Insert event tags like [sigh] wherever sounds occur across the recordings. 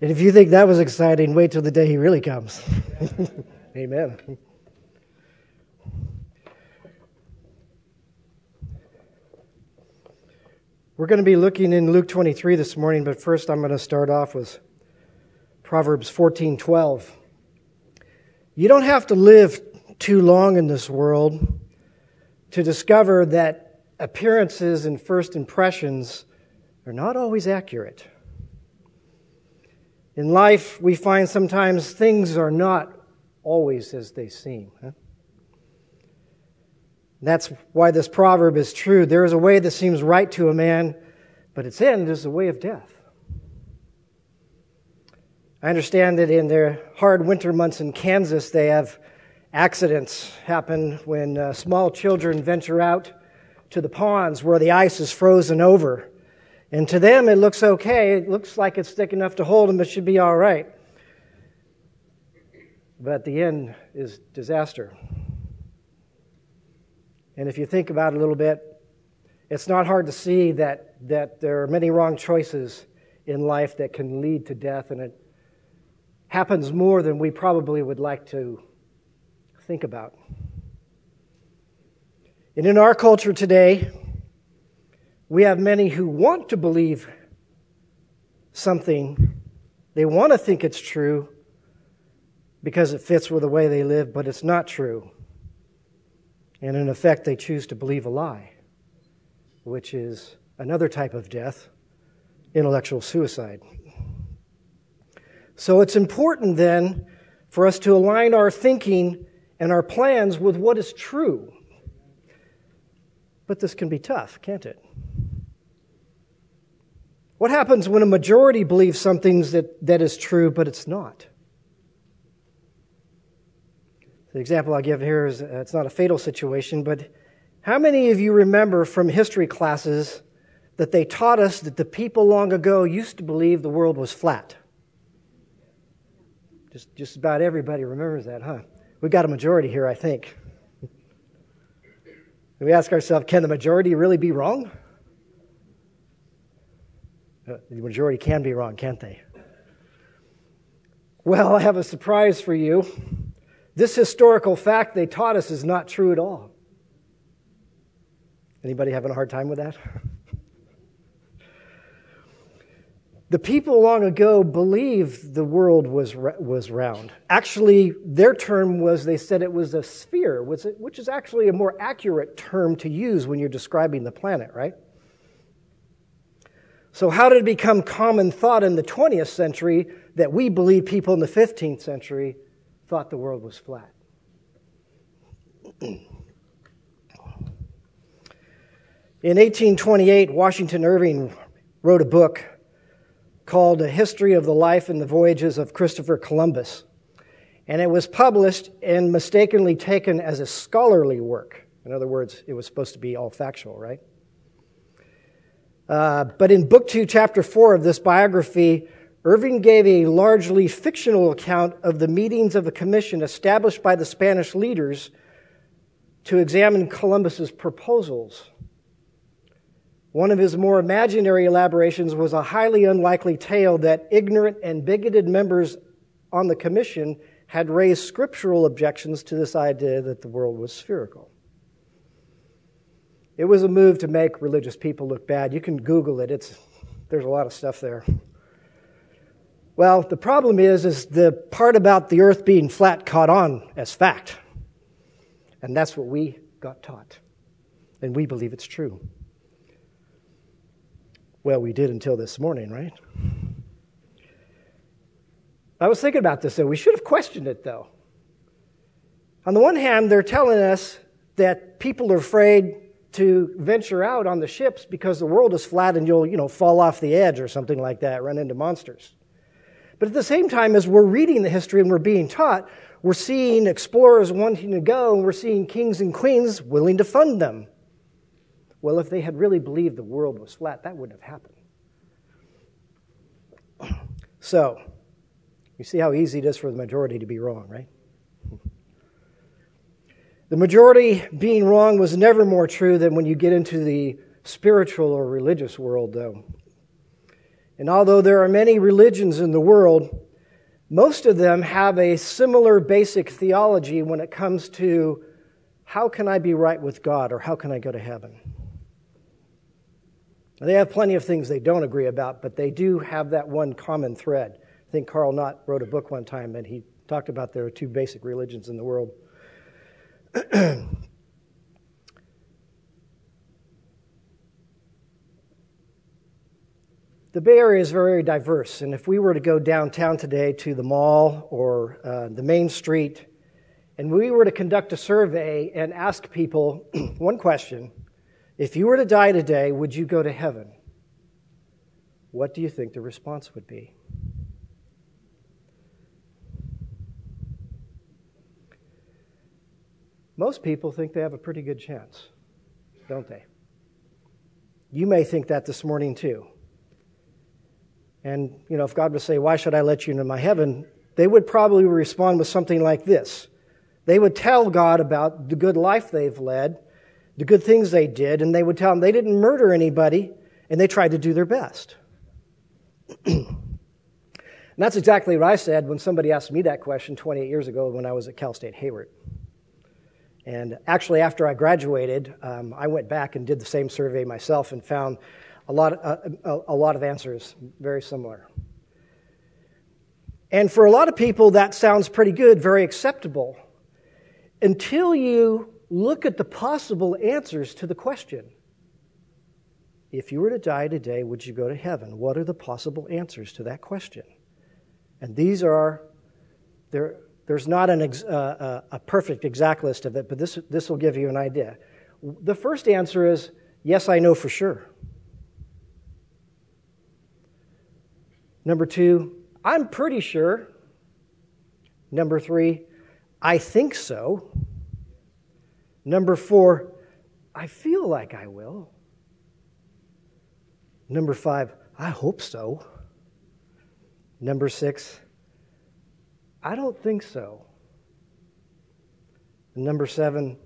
And if you think that was exciting, wait till the day he really comes. [laughs] Amen. We're going to be looking in Luke 23 this morning, but first I'm going to start off with Proverbs 14:12. You don't have to live too long in this world to discover that appearances and first impressions are not always accurate. In life, we find sometimes things are not always as they seem. Huh? That's why this proverb is true. There is a way that seems right to a man, but its end is the way of death. I understand that in their hard winter months in Kansas, they have accidents happen when uh, small children venture out to the ponds where the ice is frozen over. And to them, it looks okay. It looks like it's thick enough to hold them. It should be all right. But the end is disaster. And if you think about it a little bit, it's not hard to see that, that there are many wrong choices in life that can lead to death, and it happens more than we probably would like to think about. And in our culture today, we have many who want to believe something, they want to think it's true because it fits with the way they live, but it's not true. And in effect, they choose to believe a lie, which is another type of death intellectual suicide. So it's important then for us to align our thinking and our plans with what is true. But this can be tough, can't it? What happens when a majority believes something that, that is true, but it's not? The example I give here is uh, it's not a fatal situation, but how many of you remember from history classes that they taught us that the people long ago used to believe the world was flat? Just, just about everybody remembers that, huh? We've got a majority here, I think. [laughs] we ask ourselves, can the majority really be wrong? The majority can be wrong, can't they? Well, I have a surprise for you. This historical fact they taught us is not true at all. Anybody having a hard time with that? [laughs] the people long ago believed the world was, was round. Actually, their term was they said it was a sphere, which is actually a more accurate term to use when you're describing the planet, right? So, how did it become common thought in the 20th century that we believe people in the 15th century thought the world was flat. [clears throat] In 1828, Washington Irving wrote a book called A History of the Life and the Voyages of Christopher Columbus. And it was published and mistakenly taken as a scholarly work. In other words, it was supposed to be all factual, right? Uh, but in Book 2, Chapter 4 of this biography, Irving gave a largely fictional account of the meetings of a commission established by the Spanish leaders to examine Columbus's proposals. One of his more imaginary elaborations was a highly unlikely tale that ignorant and bigoted members on the commission had raised scriptural objections to this idea that the world was spherical. It was a move to make religious people look bad. You can Google it. It's, there's a lot of stuff there. Well, the problem is, is the part about the earth being flat caught on as fact. And that's what we got taught. And we believe it's true. Well, we did until this morning, right? I was thinking about this, though. We should have questioned it, though. On the one hand, they're telling us that people are afraid to venture out on the ships because the world is flat and you'll, you know, fall off the edge or something like that, run into monsters. But at the same time, as we're reading the history and we're being taught, we're seeing explorers wanting to go, and we're seeing kings and queens willing to fund them. Well, if they had really believed the world was flat, that wouldn't have happened. [clears throat] So, you see how easy it is for the majority to be wrong, right? The majority being wrong was never more true than when you get into the spiritual or religious world, though. And although there are many religions in the world, most of them have a similar basic theology when it comes to how can I be right with God or how can I go to heaven? They have plenty of things they don't agree about, but they do have that one common thread. I think Karl Knott wrote a book one time and he talked about there are two basic religions in the world. [clears throat] The Bay Area is very diverse, and if we were to go downtown today to the mall or uh, the main street, and we were to conduct a survey and ask people [clears throat] one question if you were to die today, would you go to heaven? What do you think the response would be? Most people think they have a pretty good chance, don't they? You may think that this morning too. And, you know, if God would say, Why should I let you into my heaven? they would probably respond with something like this. They would tell God about the good life they've led, the good things they did, and they would tell him they didn't murder anybody and they tried to do their best. [clears throat] and that's exactly what I said when somebody asked me that question 28 years ago when I was at Cal State Hayward. And actually, after I graduated, um, I went back and did the same survey myself and found a lot, of, a, a lot of answers very similar. And for a lot of people, that sounds pretty good, very acceptable, until you look at the possible answers to the question. If you were to die today, would you go to heaven? What are the possible answers to that question? And these are, there, there's not an ex, uh, a perfect exact list of it, but this, this will give you an idea. The first answer is yes, I know for sure. Number two, I'm pretty sure. Number three, I think so. Number four, I feel like I will. Number five, I hope so. Number six, I don't think so. And number seven,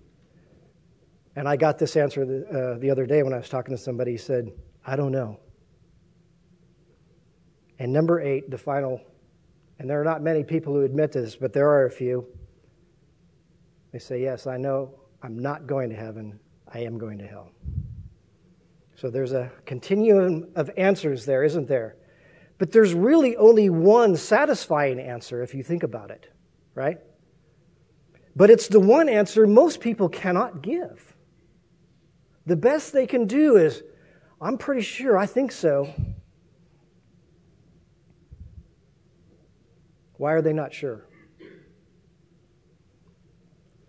and I got this answer the, uh, the other day when I was talking to somebody, he said, I don't know. And number eight, the final, and there are not many people who admit this, but there are a few. They say, Yes, I know I'm not going to heaven, I am going to hell. So there's a continuum of answers there, isn't there? But there's really only one satisfying answer if you think about it, right? But it's the one answer most people cannot give. The best they can do is, I'm pretty sure, I think so. Why are they not sure?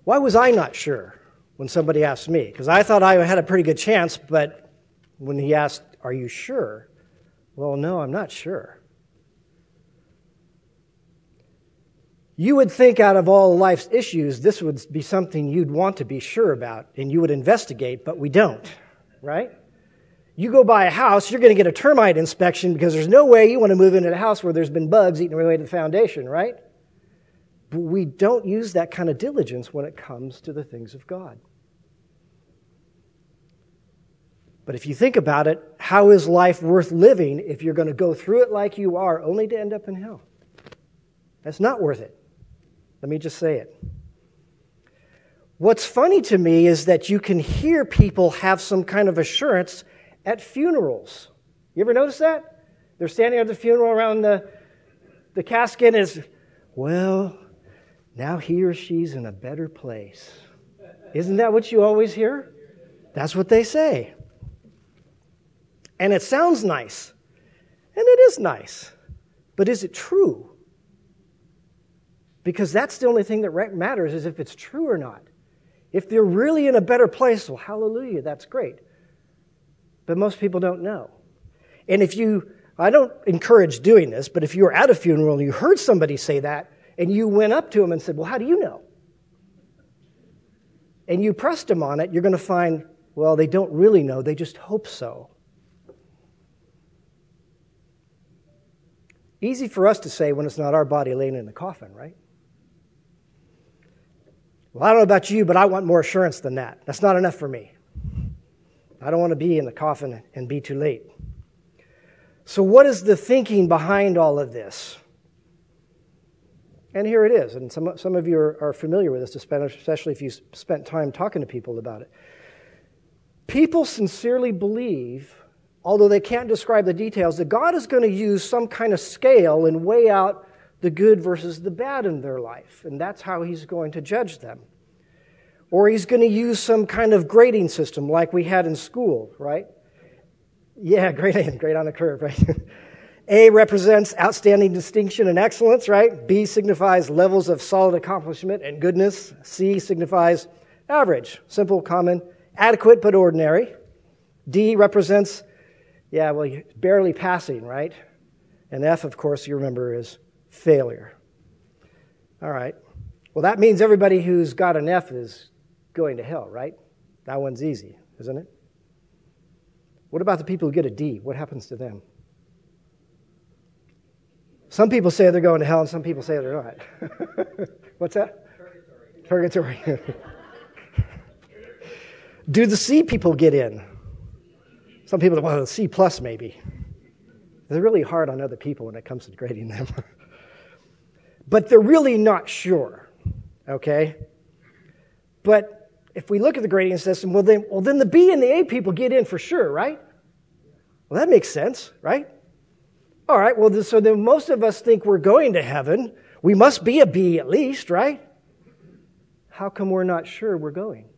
Why was I not sure when somebody asked me? Because I thought I had a pretty good chance, but when he asked, Are you sure? Well, no, I'm not sure. You would think out of all life's issues, this would be something you'd want to be sure about and you would investigate, but we don't, right? You go buy a house, you're going to get a termite inspection because there's no way you want to move into a house where there's been bugs eating away to the foundation, right? But we don't use that kind of diligence when it comes to the things of God. But if you think about it, how is life worth living if you're going to go through it like you are only to end up in hell? That's not worth it. Let me just say it. What's funny to me is that you can hear people have some kind of assurance at funerals. You ever notice that? They're standing at the funeral around the, the casket is, well, now he or she's in a better place. Isn't that what you always hear? That's what they say. And it sounds nice. And it is nice. But is it true? Because that's the only thing that matters is if it's true or not. If they're really in a better place, well, hallelujah, that's great but most people don't know. And if you, I don't encourage doing this, but if you were at a funeral and you heard somebody say that, and you went up to them and said, Well, how do you know? And you pressed them on it, you're going to find, well, they don't really know, they just hope so. Easy for us to say when it's not our body laying in the coffin, right? Well, I don't know about you, but I want more assurance than that. That's not enough for me. I don't want to be in the coffin and be too late. So, what is the thinking behind all of this? And here it is. And some, some of you are, are familiar with this, especially if you spent time talking to people about it. People sincerely believe, although they can't describe the details, that God is going to use some kind of scale and weigh out the good versus the bad in their life. And that's how He's going to judge them. Or He's going to use some kind of grading system like we had in school, right? Yeah, [laughs] great, great on a curve, right? [laughs] A represents outstanding distinction and excellence, right? B signifies levels of solid accomplishment and goodness. C signifies average, simple, common, adequate, but ordinary. D represents, yeah, well, barely passing, right? And F, of course, you remember, is failure. All right. Well, that means everybody who's got an F is going to hell, right? That one's easy, isn't it? What about the people who get a D? What happens to them? Some people say they're going to hell, and some people say they're not. [laughs] What's that? Purgatory. Purgatory. [laughs] Do the C people get in? Some people, well, C plus maybe. They're really hard on other people when it comes to grading them. [laughs] but they're really not sure, okay? But if we look at the grading system, well then, well, then the B and the A people get in for sure, right? Well, that makes sense, right? All right, well, so then most of us think we're going to heaven. We must be a B at least, right? How come we're not sure we're going?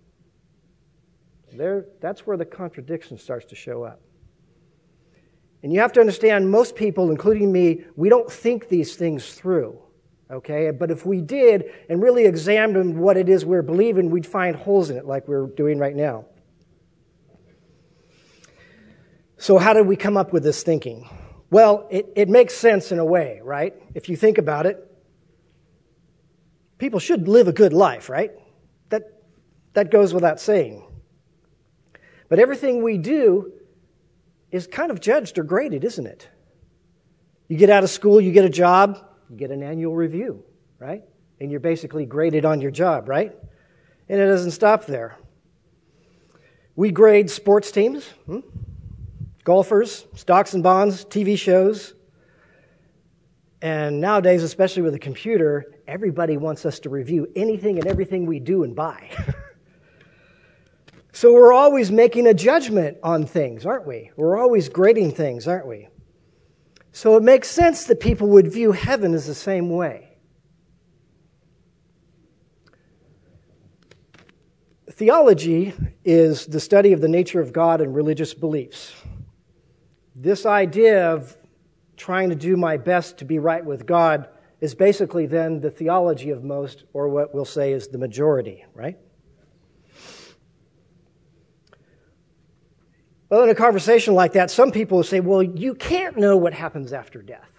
There, that's where the contradiction starts to show up. And you have to understand, most people, including me, we don't think these things through. Okay? But if we did and really examined what it is we're believing, we'd find holes in it like we're doing right now. So, how did we come up with this thinking? Well, it, it makes sense in a way, right? If you think about it, people should live a good life, right? That, that goes without saying. But everything we do is kind of judged or graded, isn't it? You get out of school, you get a job, you get an annual review, right? And you're basically graded on your job, right? And it doesn't stop there. We grade sports teams. Hmm? golfers, stocks and bonds, TV shows. And nowadays, especially with a computer, everybody wants us to review anything and everything we do and buy. [laughs] so we're always making a judgment on things, aren't we? We're always grading things, aren't we? So it makes sense that people would view heaven as the same way. Theology is the study of the nature of God and religious beliefs this idea of trying to do my best to be right with God is basically then the theology of most, or what we'll say is the majority, right? Well, in a conversation like that, some people will say, well, you can't know what happens after death.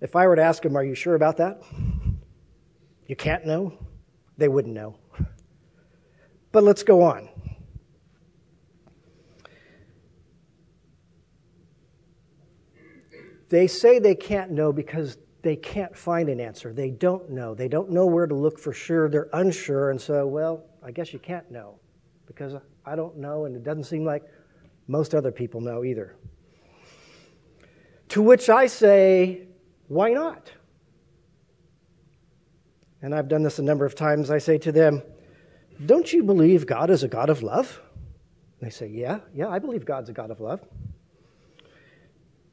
If I were to ask them, are you sure about that? You can't know? They wouldn't know. But let's go on. They say they can't know because they can't find an answer. They don't know. They don't know where to look for sure. They're unsure. And so, well, I guess you can't know because I don't know, and it doesn't seem like most other people know either. To which I say, why not? And I've done this a number of times. I say to them, don't you believe God is a God of love? And They say, Yeah, yeah, I believe God's a God of love.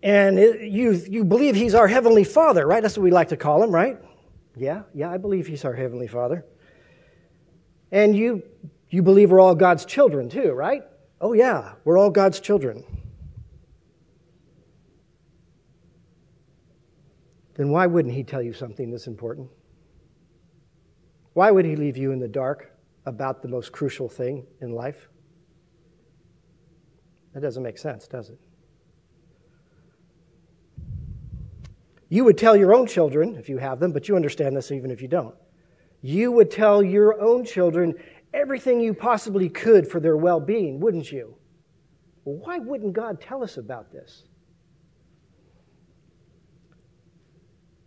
And it, you, you believe He's our Heavenly Father, right? That's what we like to call Him, right? Yeah, yeah, I believe He's our Heavenly Father. And you, you believe we're all God's children, too, right? Oh, yeah, we're all God's children. Then why wouldn't He tell you something that's important? Why would He leave you in the dark? about the most crucial thing in life? That doesn't make sense, does it? You would tell your own children, if you have them, but you understand this even if you don't. You would tell your own children everything you possibly could for their well being, wouldn't you? Well, why wouldn't God tell us about this?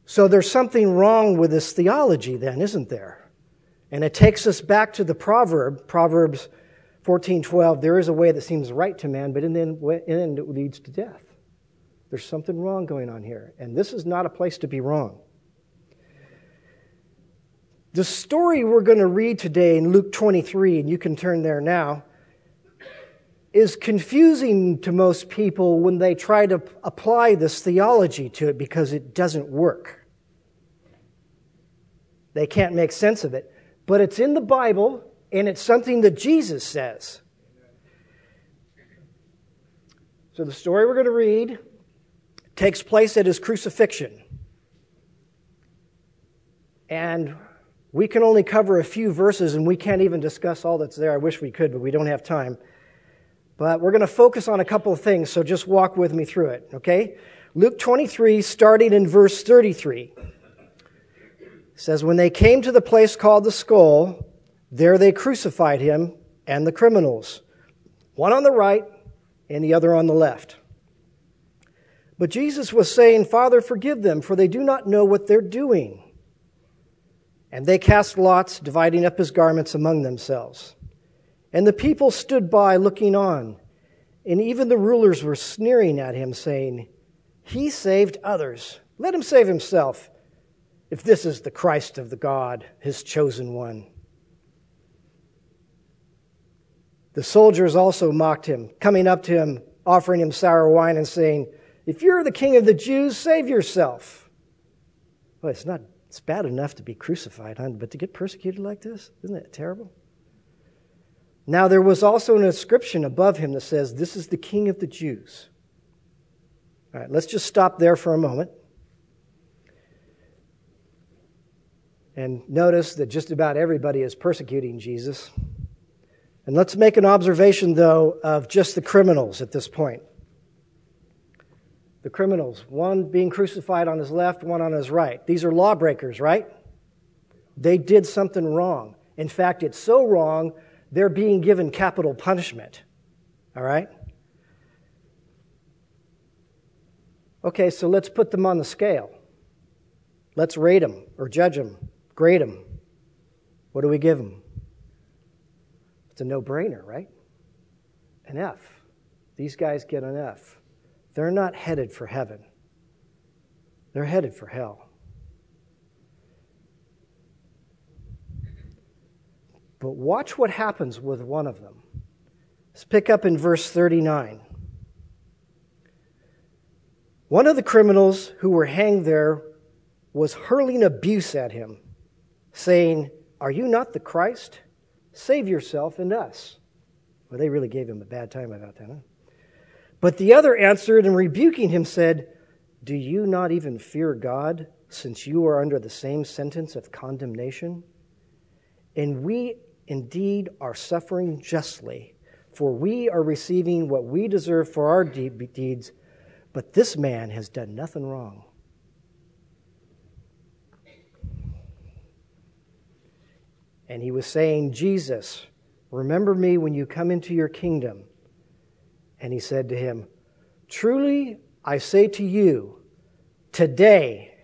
So there's something wrong with this theology, then, isn't there? And it takes us back to the proverb, Proverbs 14:12, there is a way that seems right to man, but in the end it leads to death. There's something wrong going on here, and this is not a place to be wrong. The story we're going to read today in Luke 23, and you can turn there now, is confusing to most people when they try to apply this theology to it because it doesn't work. They can't make sense of it. But it's in the Bible, and it's something that Jesus says. So the story we're going to read takes place at his crucifixion. And we can only cover a few verses, and we can't even discuss all that's there. I wish we could, but we don't have time. But we're going to focus on a couple of things, so just walk with me through it, okay? Luke 23, starting in verse 33, says, When they came to the place called the skull, there they crucified him and the criminals, one on the right and the other on the left. But Jesus was saying, Father, forgive them, for they do not know what they're doing. And they cast lots, dividing up his garments among themselves. And the people stood by looking on, and even the rulers were sneering at him, saying, He saved others. Let him save himself, if this is the Christ of the God, his chosen one. The soldiers also mocked him, coming up to him, offering him sour wine, and saying, If you're the king of the Jews, save yourself. Well, it's not it's bad enough to be crucified, huh? But to get persecuted like this, isn't it terrible? Now, there was also an inscription above him that says, This is the King of the Jews. All right, let's just stop there for a moment. And notice that just about everybody is persecuting Jesus. And let's make an observation, though, of just the criminals at this point. The criminals, one being crucified on his left, one on his right. These are lawbreakers, right? They did something wrong. In fact, it's so wrong they're being given capital punishment. All right? Okay, so let's put them on the scale. Let's rate them or judge them, grade them. What do we give them? It's a no brainer, right? An F. These guys get an F. They're not headed for heaven, they're headed for hell. But watch what happens with one of them. Let's pick up in verse 39. One of the criminals who were hanged there was hurling abuse at him, saying, Are you not the Christ? Save yourself and us. Well, they really gave him a bad time about that, huh? But the other answered and rebuking him said, Do you not even fear God, since you are under the same sentence of condemnation? And we indeed are suffering justly, for we are receiving what we deserve for our deeds, but this man has done nothing wrong. And he was saying, Jesus, remember me when you come into your kingdom. And he said to him, Truly I say to you, today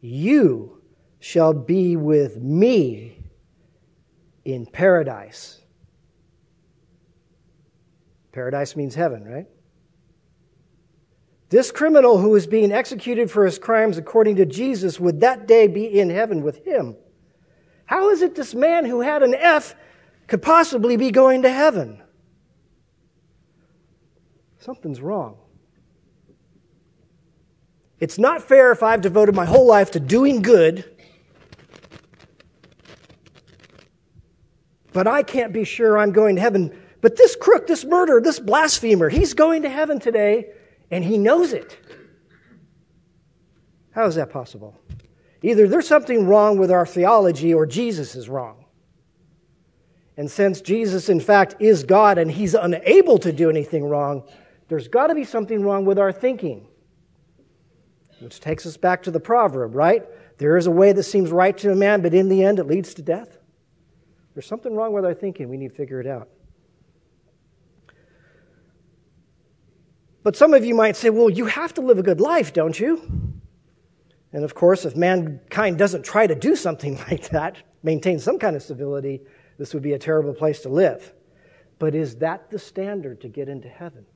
you shall be with me in paradise. Paradise means heaven, right? This criminal who is being executed for his crimes according to Jesus would that day be in heaven with him. How is it this man who had an F could possibly be going to heaven? Something's wrong. It's not fair if I've devoted my whole life to doing good but I can't be sure I'm going to heaven. But this crook, this murderer, this blasphemer, he's going to heaven today, and he knows it. How is that possible? Either there's something wrong with our theology or Jesus is wrong. And since Jesus, in fact, is God and he's unable to do anything wrong, there's got to be something wrong with our thinking. Which takes us back to the proverb, right? There is a way that seems right to a man, but in the end it leads to death. There's something wrong with our thinking. We need to figure it out. But some of you might say, well, you have to live a good life, don't you? And of course, if mankind doesn't try to do something [laughs] like that, maintain some kind of civility, this would be a terrible place to live. But is that the standard to get into heaven?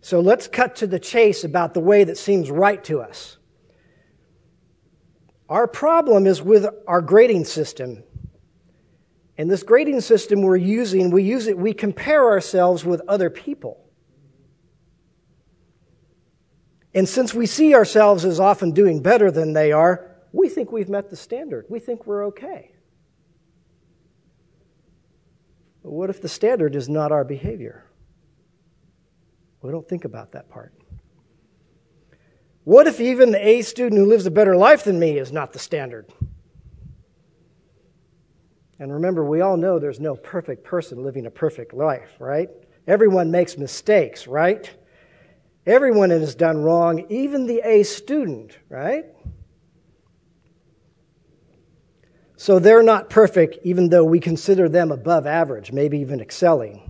So let's cut to the chase about the way that seems right to us. Our problem is with our grading system. And this grading system we're using, we use it, we compare ourselves with other people. And since we see ourselves as often doing better than they are, we think we've met the standard. We think we're okay. But what if the standard is not our behavior? We don't think about that part. What if even the A student who lives a better life than me is not the standard? And remember, we all know there's no perfect person living a perfect life, right? Everyone makes mistakes, right? Everyone has done wrong, even the A student, right? So they're not perfect, even though we consider them above average, maybe even excelling.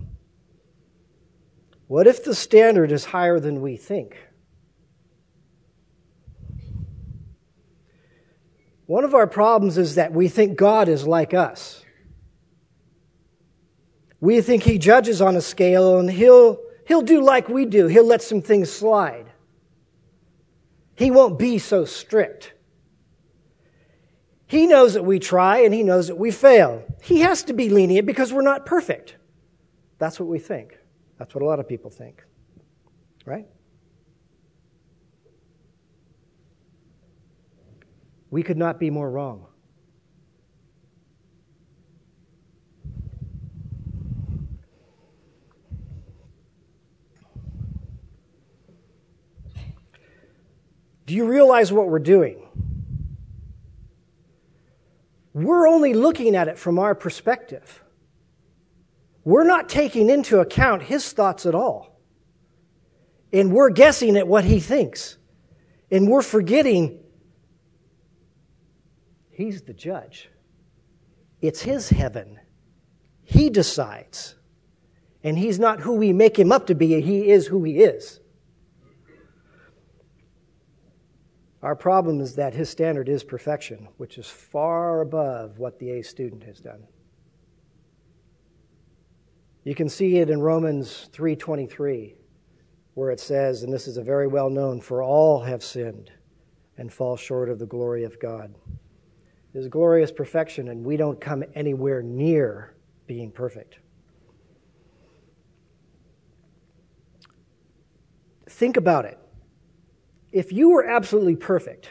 What if the standard is higher than we think? One of our problems is that we think God is like us. We think He judges on a scale and He'll, he'll do like we do. He'll let some things slide. He won't be so strict. He knows that we try and He knows that we fail. He has to be lenient because we're not perfect. That's what we think. That's what a lot of people think, right? We could not be more wrong. Do you realize what we're doing? We're only looking at it from our perspective. We're not taking into account his thoughts at all. And we're guessing at what he thinks. And we're forgetting he's the judge. It's his heaven. He decides. And he's not who we make him up to be, he is who he is. Our problem is that his standard is perfection, which is far above what the A student has done. You can see it in Romans 3:23 where it says and this is a very well known for all have sinned and fall short of the glory of God. His glorious perfection and we don't come anywhere near being perfect. Think about it. If you were absolutely perfect,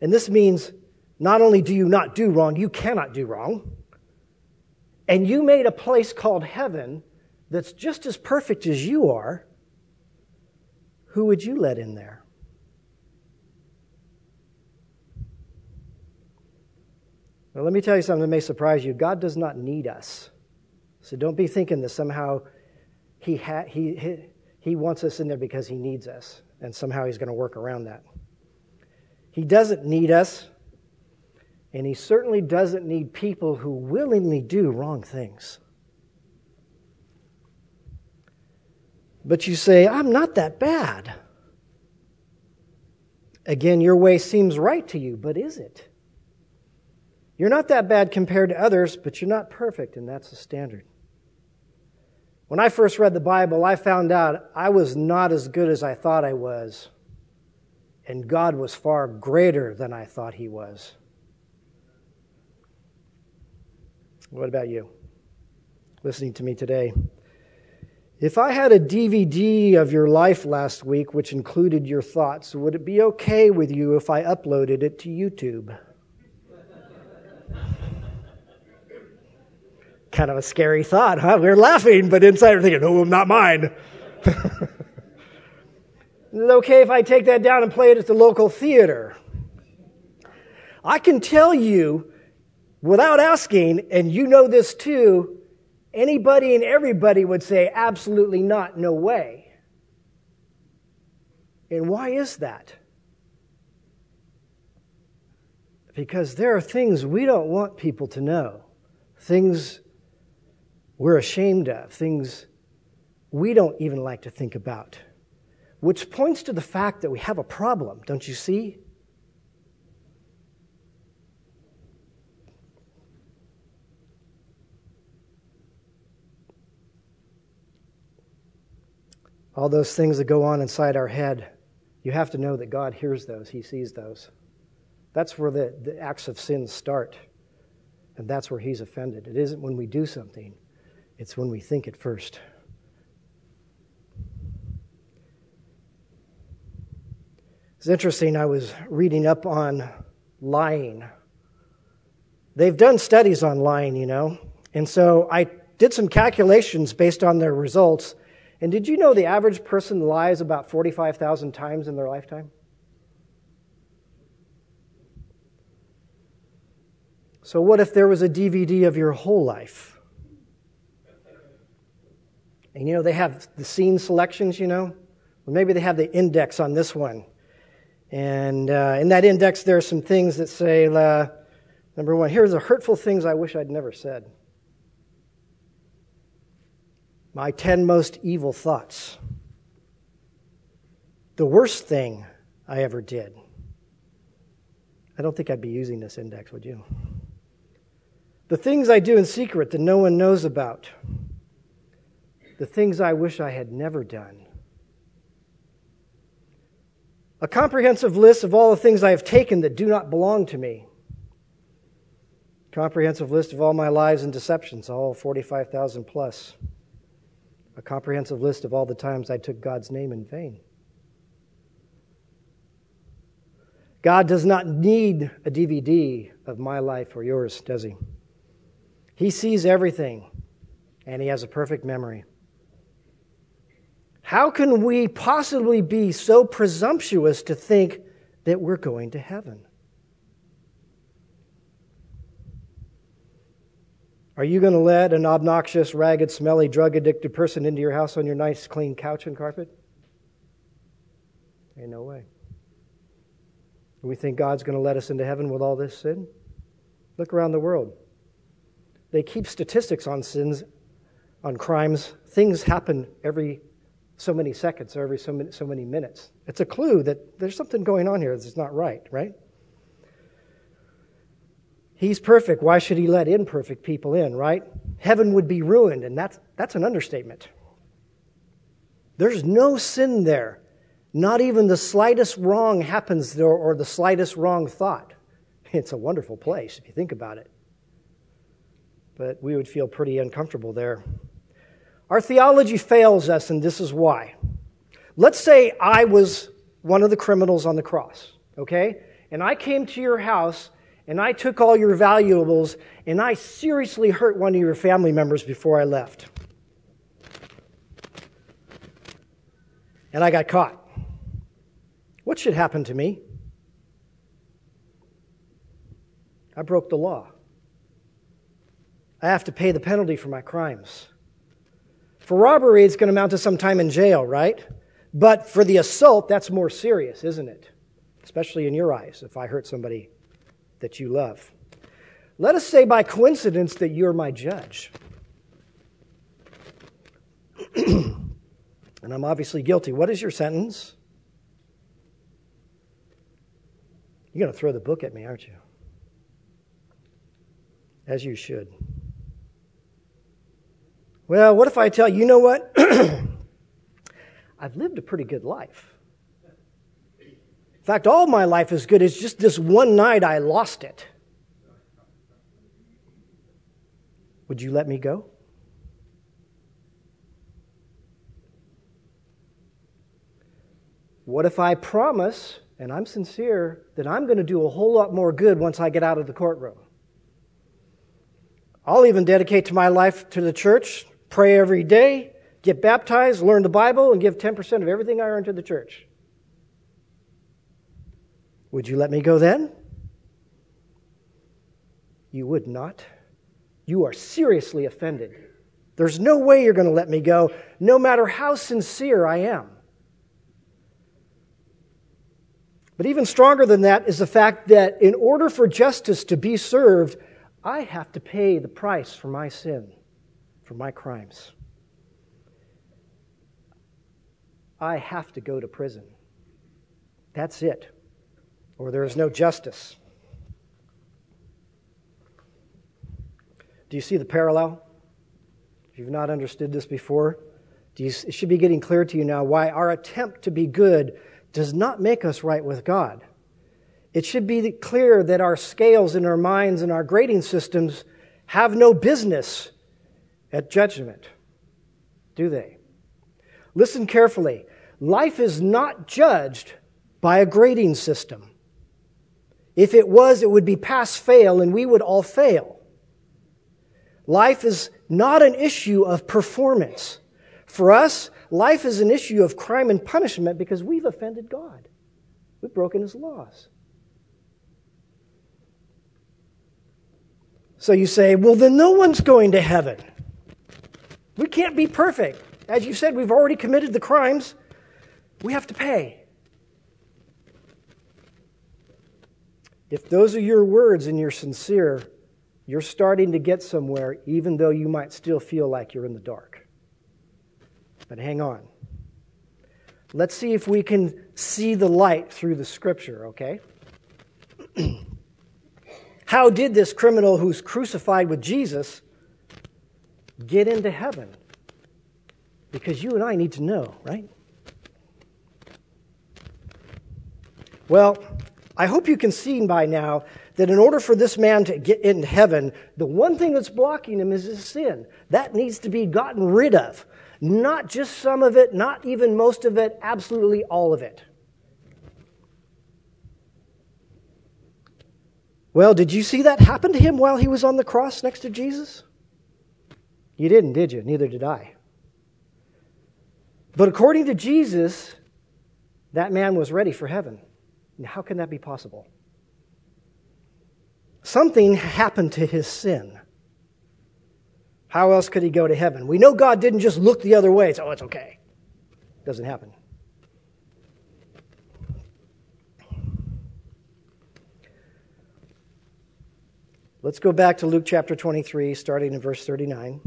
and this means not only do you not do wrong, you cannot do wrong and you made a place called heaven that's just as perfect as you are, who would you let in there? Well, let me tell you something that may surprise you. God does not need us. So don't be thinking that somehow he, ha- he, he, he wants us in there because he needs us, and somehow he's going to work around that. He doesn't need us. And he certainly doesn't need people who willingly do wrong things. But you say, I'm not that bad. Again, your way seems right to you, but is it? You're not that bad compared to others, but you're not perfect, and that's the standard. When I first read the Bible, I found out I was not as good as I thought I was, and God was far greater than I thought He was. What about you? Listening to me today. If I had a DVD of your life last week which included your thoughts, would it be okay with you if I uploaded it to YouTube? [laughs] kind of a scary thought, huh? We're laughing, but inside we're thinking, oh, not mine. [laughs] Is it okay if I take that down and play it at the local theater? I can tell you without asking, and you know this too, anybody and everybody would say, absolutely not, no way. And why is that? Because there are things we don't want people to know, things we're ashamed of, things we don't even like to think about, which points to the fact that we have a problem, don't you see? All those things that go on inside our head, you have to know that God hears those, He sees those. That's where the, the acts of sin start. And that's where He's offended. It isn't when we do something, it's when we think it first. It's interesting, I was reading up on lying. They've done studies on lying, you know. And so I did some calculations based on their results. And did you know the average person lies about 45,000 times in their lifetime? So, what if there was a DVD of your whole life? And you know, they have the scene selections, you know? Or maybe they have the index on this one. And uh, in that index, there are some things that say, uh, number one, here's the hurtful things I wish I'd never said. My 10 most evil thoughts. The worst thing I ever did. I don't think I'd be using this index, would you? The things I do in secret that no one knows about. The things I wish I had never done a comprehensive list of all the things I have taken that do not belong to me. Comprehensive list of all my lies and deceptions, all 45,000 plus. A comprehensive list of all the times I took God's name in vain. God does not need a DVD of my life or yours, does he? He sees everything, and he has a perfect memory. How can we possibly be so presumptuous to think that we're going to heaven? Are you going to let an obnoxious, ragged, smelly, drug addicted person into your house on your nice, clean couch and carpet? Ain't no way. We think God's going to let us into heaven with all this sin? Look around the world. They keep statistics on sins, on crimes. Things happen every so many seconds or every so many, so many minutes. It's a clue that there's something going on here that's not right, right? He's perfect. Why should he let imperfect people in, right? Heaven would be ruined, and that's, that's an understatement. There's no sin there. Not even the slightest wrong happens there or the slightest wrong thought. It's a wonderful place if you think about it. But we would feel pretty uncomfortable there. Our theology fails us, and this is why. Let's say I was one of the criminals on the cross, okay? And I came to your house and I took all your valuables and I seriously hurt one of your family members before I left. And I got caught. What should happen to me? I broke the law. I have to pay the penalty for my crimes. For robbery, it's going to amount to some time in jail, right? But for the assault, that's more serious, isn't it? Especially in your eyes, if I hurt somebody that you love. Let us say by coincidence that you're my judge. [clears throat] and I'm obviously guilty. What is your sentence? You're going to throw the book at me, aren't you? As you should. Well, what if I tell you, you know what? [clears throat] I've lived a pretty good life. Fact, all my life is good. It's just this one night I lost it. Would you let me go? What if I promise, and I'm sincere, that I'm going to do a whole lot more good once I get out of the courtroom? I'll even dedicate to my life to the church, pray every day, get baptized, learn the Bible, and give 10% of everything I earn to the church. Would you let me go then? You would not. You are seriously offended. There's no way you're going to let me go, no matter how sincere I am. But even stronger than that is the fact that in order for justice to be served, I have to pay the price for my sin for my crimes. I have to go to prison. That's it. Or there is no justice. Do you see the parallel? If you've not understood this before, do it should be getting clear to you now why our attempt to be good does not make us right with God. It should be clear that our scales in our minds and our grading systems have no business at judgment, do they? Listen carefully. Life is not judged by a grading system. If it was, it would be pass fail and we would all fail. Life is not an issue of performance. For us, life is an issue of crime and punishment because we've offended God. We've broken his laws. So you say, well, then no one's going to heaven. We can't be perfect. As you said, we've already committed the crimes. We have to pay. If those are your words and you're sincere, you're starting to get somewhere, even though you might still feel like you're in the dark. But hang on. Let's see if we can see the light through the scripture, okay? [clears throat] How did this criminal who's crucified with Jesus get into heaven? Because you and I need to know, right? Well, I hope you can see by now that in order for this man to get into heaven, the one thing that's blocking him is his sin. That needs to be gotten rid of. Not just some of it, not even most of it, absolutely all of it. Well, did you see that happen to him while he was on the cross next to Jesus? You didn't, did you? Neither did I. But according to Jesus, that man was ready for heaven. How can that be possible? Something happened to his sin. How else could he go to heaven? We know God didn't just look the other way say, oh, it's okay. It Doesn't happen. Let's go back to Luke chapter 23, starting in verse 39.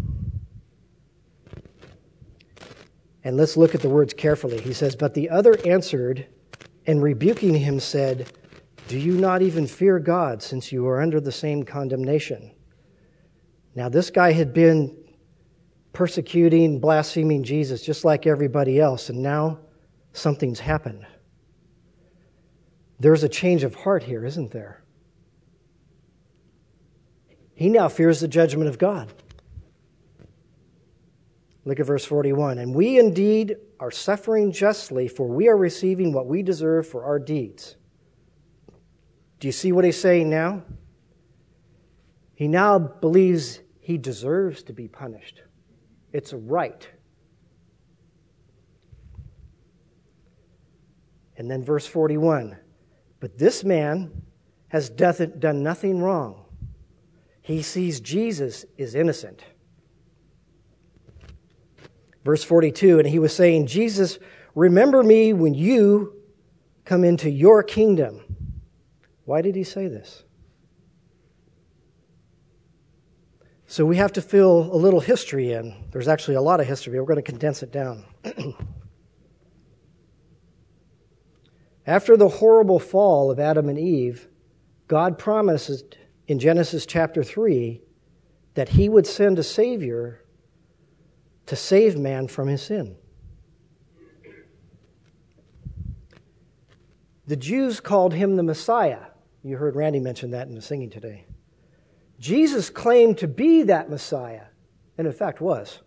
And let's look at the words carefully. He says, But the other answered and rebuking him said, Do you not even fear God, since you are under the same condemnation? Now, this guy had been persecuting, blaspheming Jesus just like everybody else, and now something's happened. There's a change of heart here, isn't there? He now fears the judgment of God. Look at verse 41. And we indeed are suffering justly, for we are receiving what we deserve for our deeds. Do you see what he's saying now? He now believes he deserves to be punished. It's a right. And then verse 41 But this man has done nothing wrong. He sees Jesus is innocent. Verse 42 And he was saying, Jesus, remember me when you come into your kingdom. Why did he say this? So we have to fill a little history in. There's actually a lot of history. We're going to condense it down. [clears throat] After the horrible fall of Adam and Eve, God promises in Genesis chapter 3 that he would send a Savior to save man from his sin. The Jews called him the Messiah. You heard Randy mention that in the singing today. Jesus claimed to be that Messiah, and in fact was.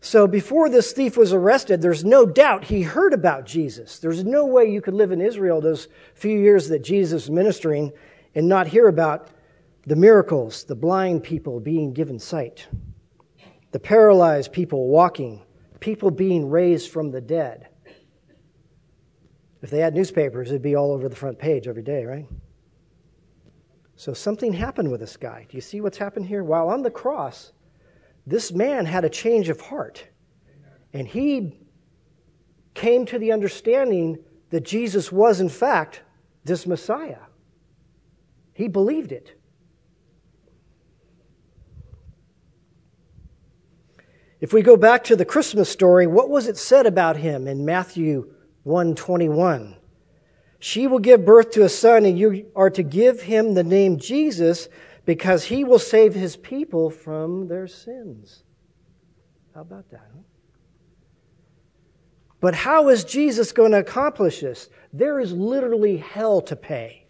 So before this thief was arrested, there's no doubt he heard about Jesus. There's no way you could live in Israel those few years that Jesus was ministering and not hear about the miracles, the blind people being given sight, the paralyzed people walking, people being raised from the dead. If they had newspapers, it'd be all over the front page every day, right? So something happened with this guy. Do you see what's happened here? While on the cross, this man had a change of heart. And he came to the understanding that Jesus was, in fact, this Messiah. He believed it. If we go back to the Christmas story, what was it said about him in Matthew 121? She will give birth to a son, and you are to give him the name Jesus because he will save his people from their sins. How about that? Huh? But how is Jesus going to accomplish this? There is literally hell to pay.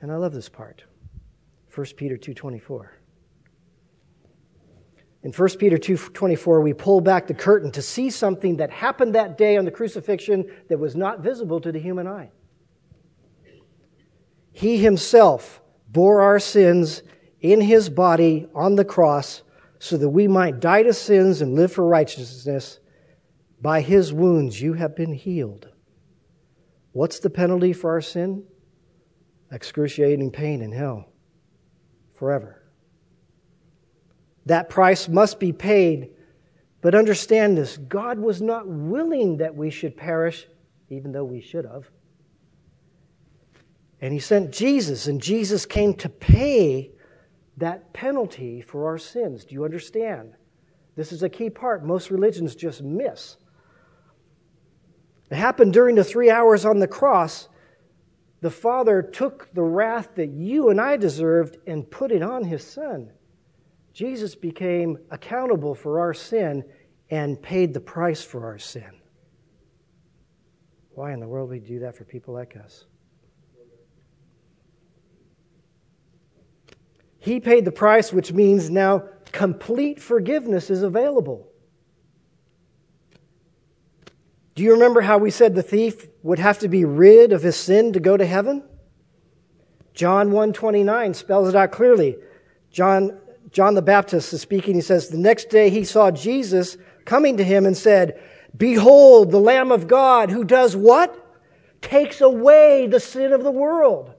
And I love this part. 1 Peter 2:24. In 1 Peter 2:24 we pull back the curtain to see something that happened that day on the crucifixion that was not visible to the human eye. He himself bore our sins in his body on the cross so that we might die to sins and live for righteousness. By his wounds you have been healed. What's the penalty for our sin? Excruciating pain in hell forever. That price must be paid. But understand this God was not willing that we should perish, even though we should have. And He sent Jesus, and Jesus came to pay that penalty for our sins. Do you understand? This is a key part most religions just miss. It happened during the three hours on the cross. The Father took the wrath that you and I deserved and put it on His Son. Jesus became accountable for our sin and paid the price for our sin. Why in the world would we do that for people like us? He paid the price, which means now complete forgiveness is available. Do you remember how we said the thief would have to be rid of his sin to go to heaven? John 1:29 spells it out clearly. John John the Baptist is speaking. He says, The next day he saw Jesus coming to him and said, Behold, the Lamb of God who does what? Takes away the sin of the world.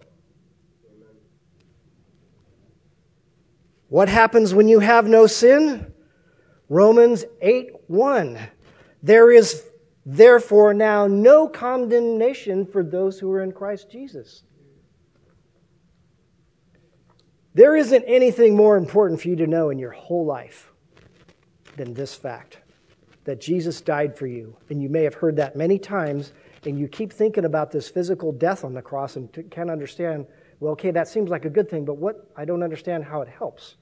What happens when you have no sin? Romans 8 1. There is therefore now no condemnation for those who are in Christ Jesus. There isn't anything more important for you to know in your whole life than this fact that Jesus died for you. And you may have heard that many times, and you keep thinking about this physical death on the cross and can't understand, well, okay, that seems like a good thing, but what? I don't understand how it helps.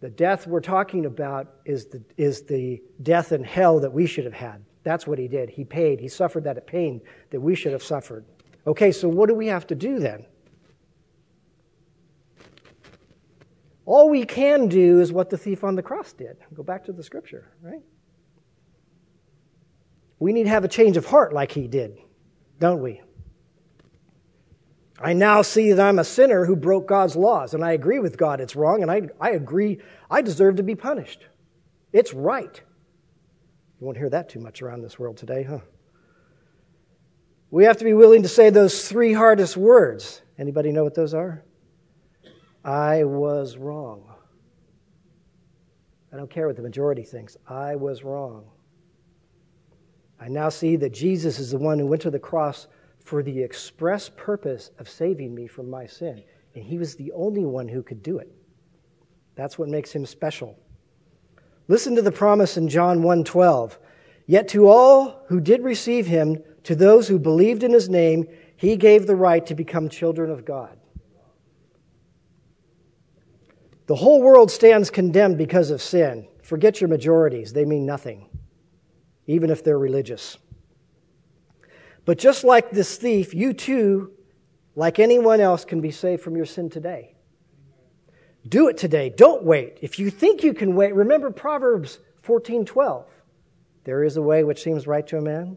The death we're talking about is the, is the death in hell that we should have had. That's what he did. He paid. He suffered that pain that we should have suffered. Okay, so what do we have to do then? All we can do is what the thief on the cross did. Go back to the scripture, right? We need to have a change of heart like he did, don't we? I now see that I'm a sinner who broke God's laws, and I agree with God it's wrong, and I, I agree I deserve to be punished. It's right. You won't hear that too much around this world today, huh? We have to be willing to say those three hardest words. Anybody know what those are? I was wrong. I don't care what the majority thinks. I was wrong. I now see that Jesus is the one who went to the cross for the express purpose of saving me from my sin. And he was the only one who could do it. That's what makes him special. Listen to the promise in John 1:12. Yet to all who did receive him, to those who believed in his name, he gave the right to become children of God. The whole world stands condemned because of sin. Forget your majorities, they mean nothing, even if they're religious. But just like this thief, you too, like anyone else, can be saved from your sin today. Do it today. Don't wait. If you think you can wait, remember Proverbs 14:12. There is a way which seems right to a man.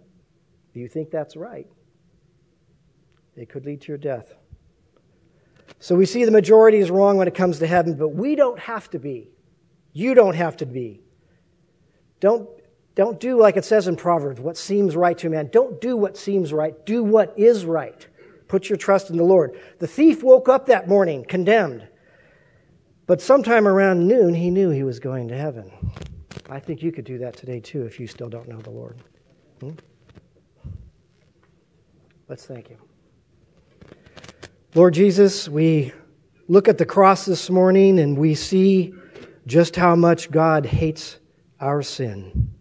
Do you think that's right? It could lead to your death. So we see the majority is wrong when it comes to heaven, but we don't have to be. You don't have to be. Don't, don't do like it says in Proverbs, what seems right to a man. Don't do what seems right. Do what is right. Put your trust in the Lord. The thief woke up that morning condemned. But sometime around noon, he knew he was going to heaven. I think you could do that today too if you still don't know the Lord. Hmm? Let's thank Him. Lord Jesus, we look at the cross this morning and we see just how much God hates our sin.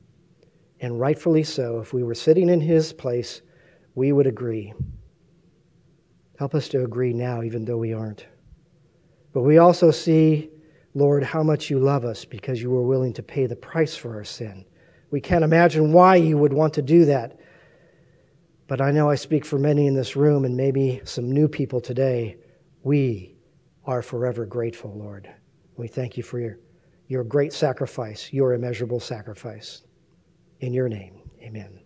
And rightfully so. If we were sitting in His place, we would agree. Help us to agree now, even though we aren't. But we also see, Lord, how much you love us because you were willing to pay the price for our sin. We can't imagine why you would want to do that. But I know I speak for many in this room and maybe some new people today. We are forever grateful, Lord. We thank you for your, your great sacrifice, your immeasurable sacrifice. In your name, amen.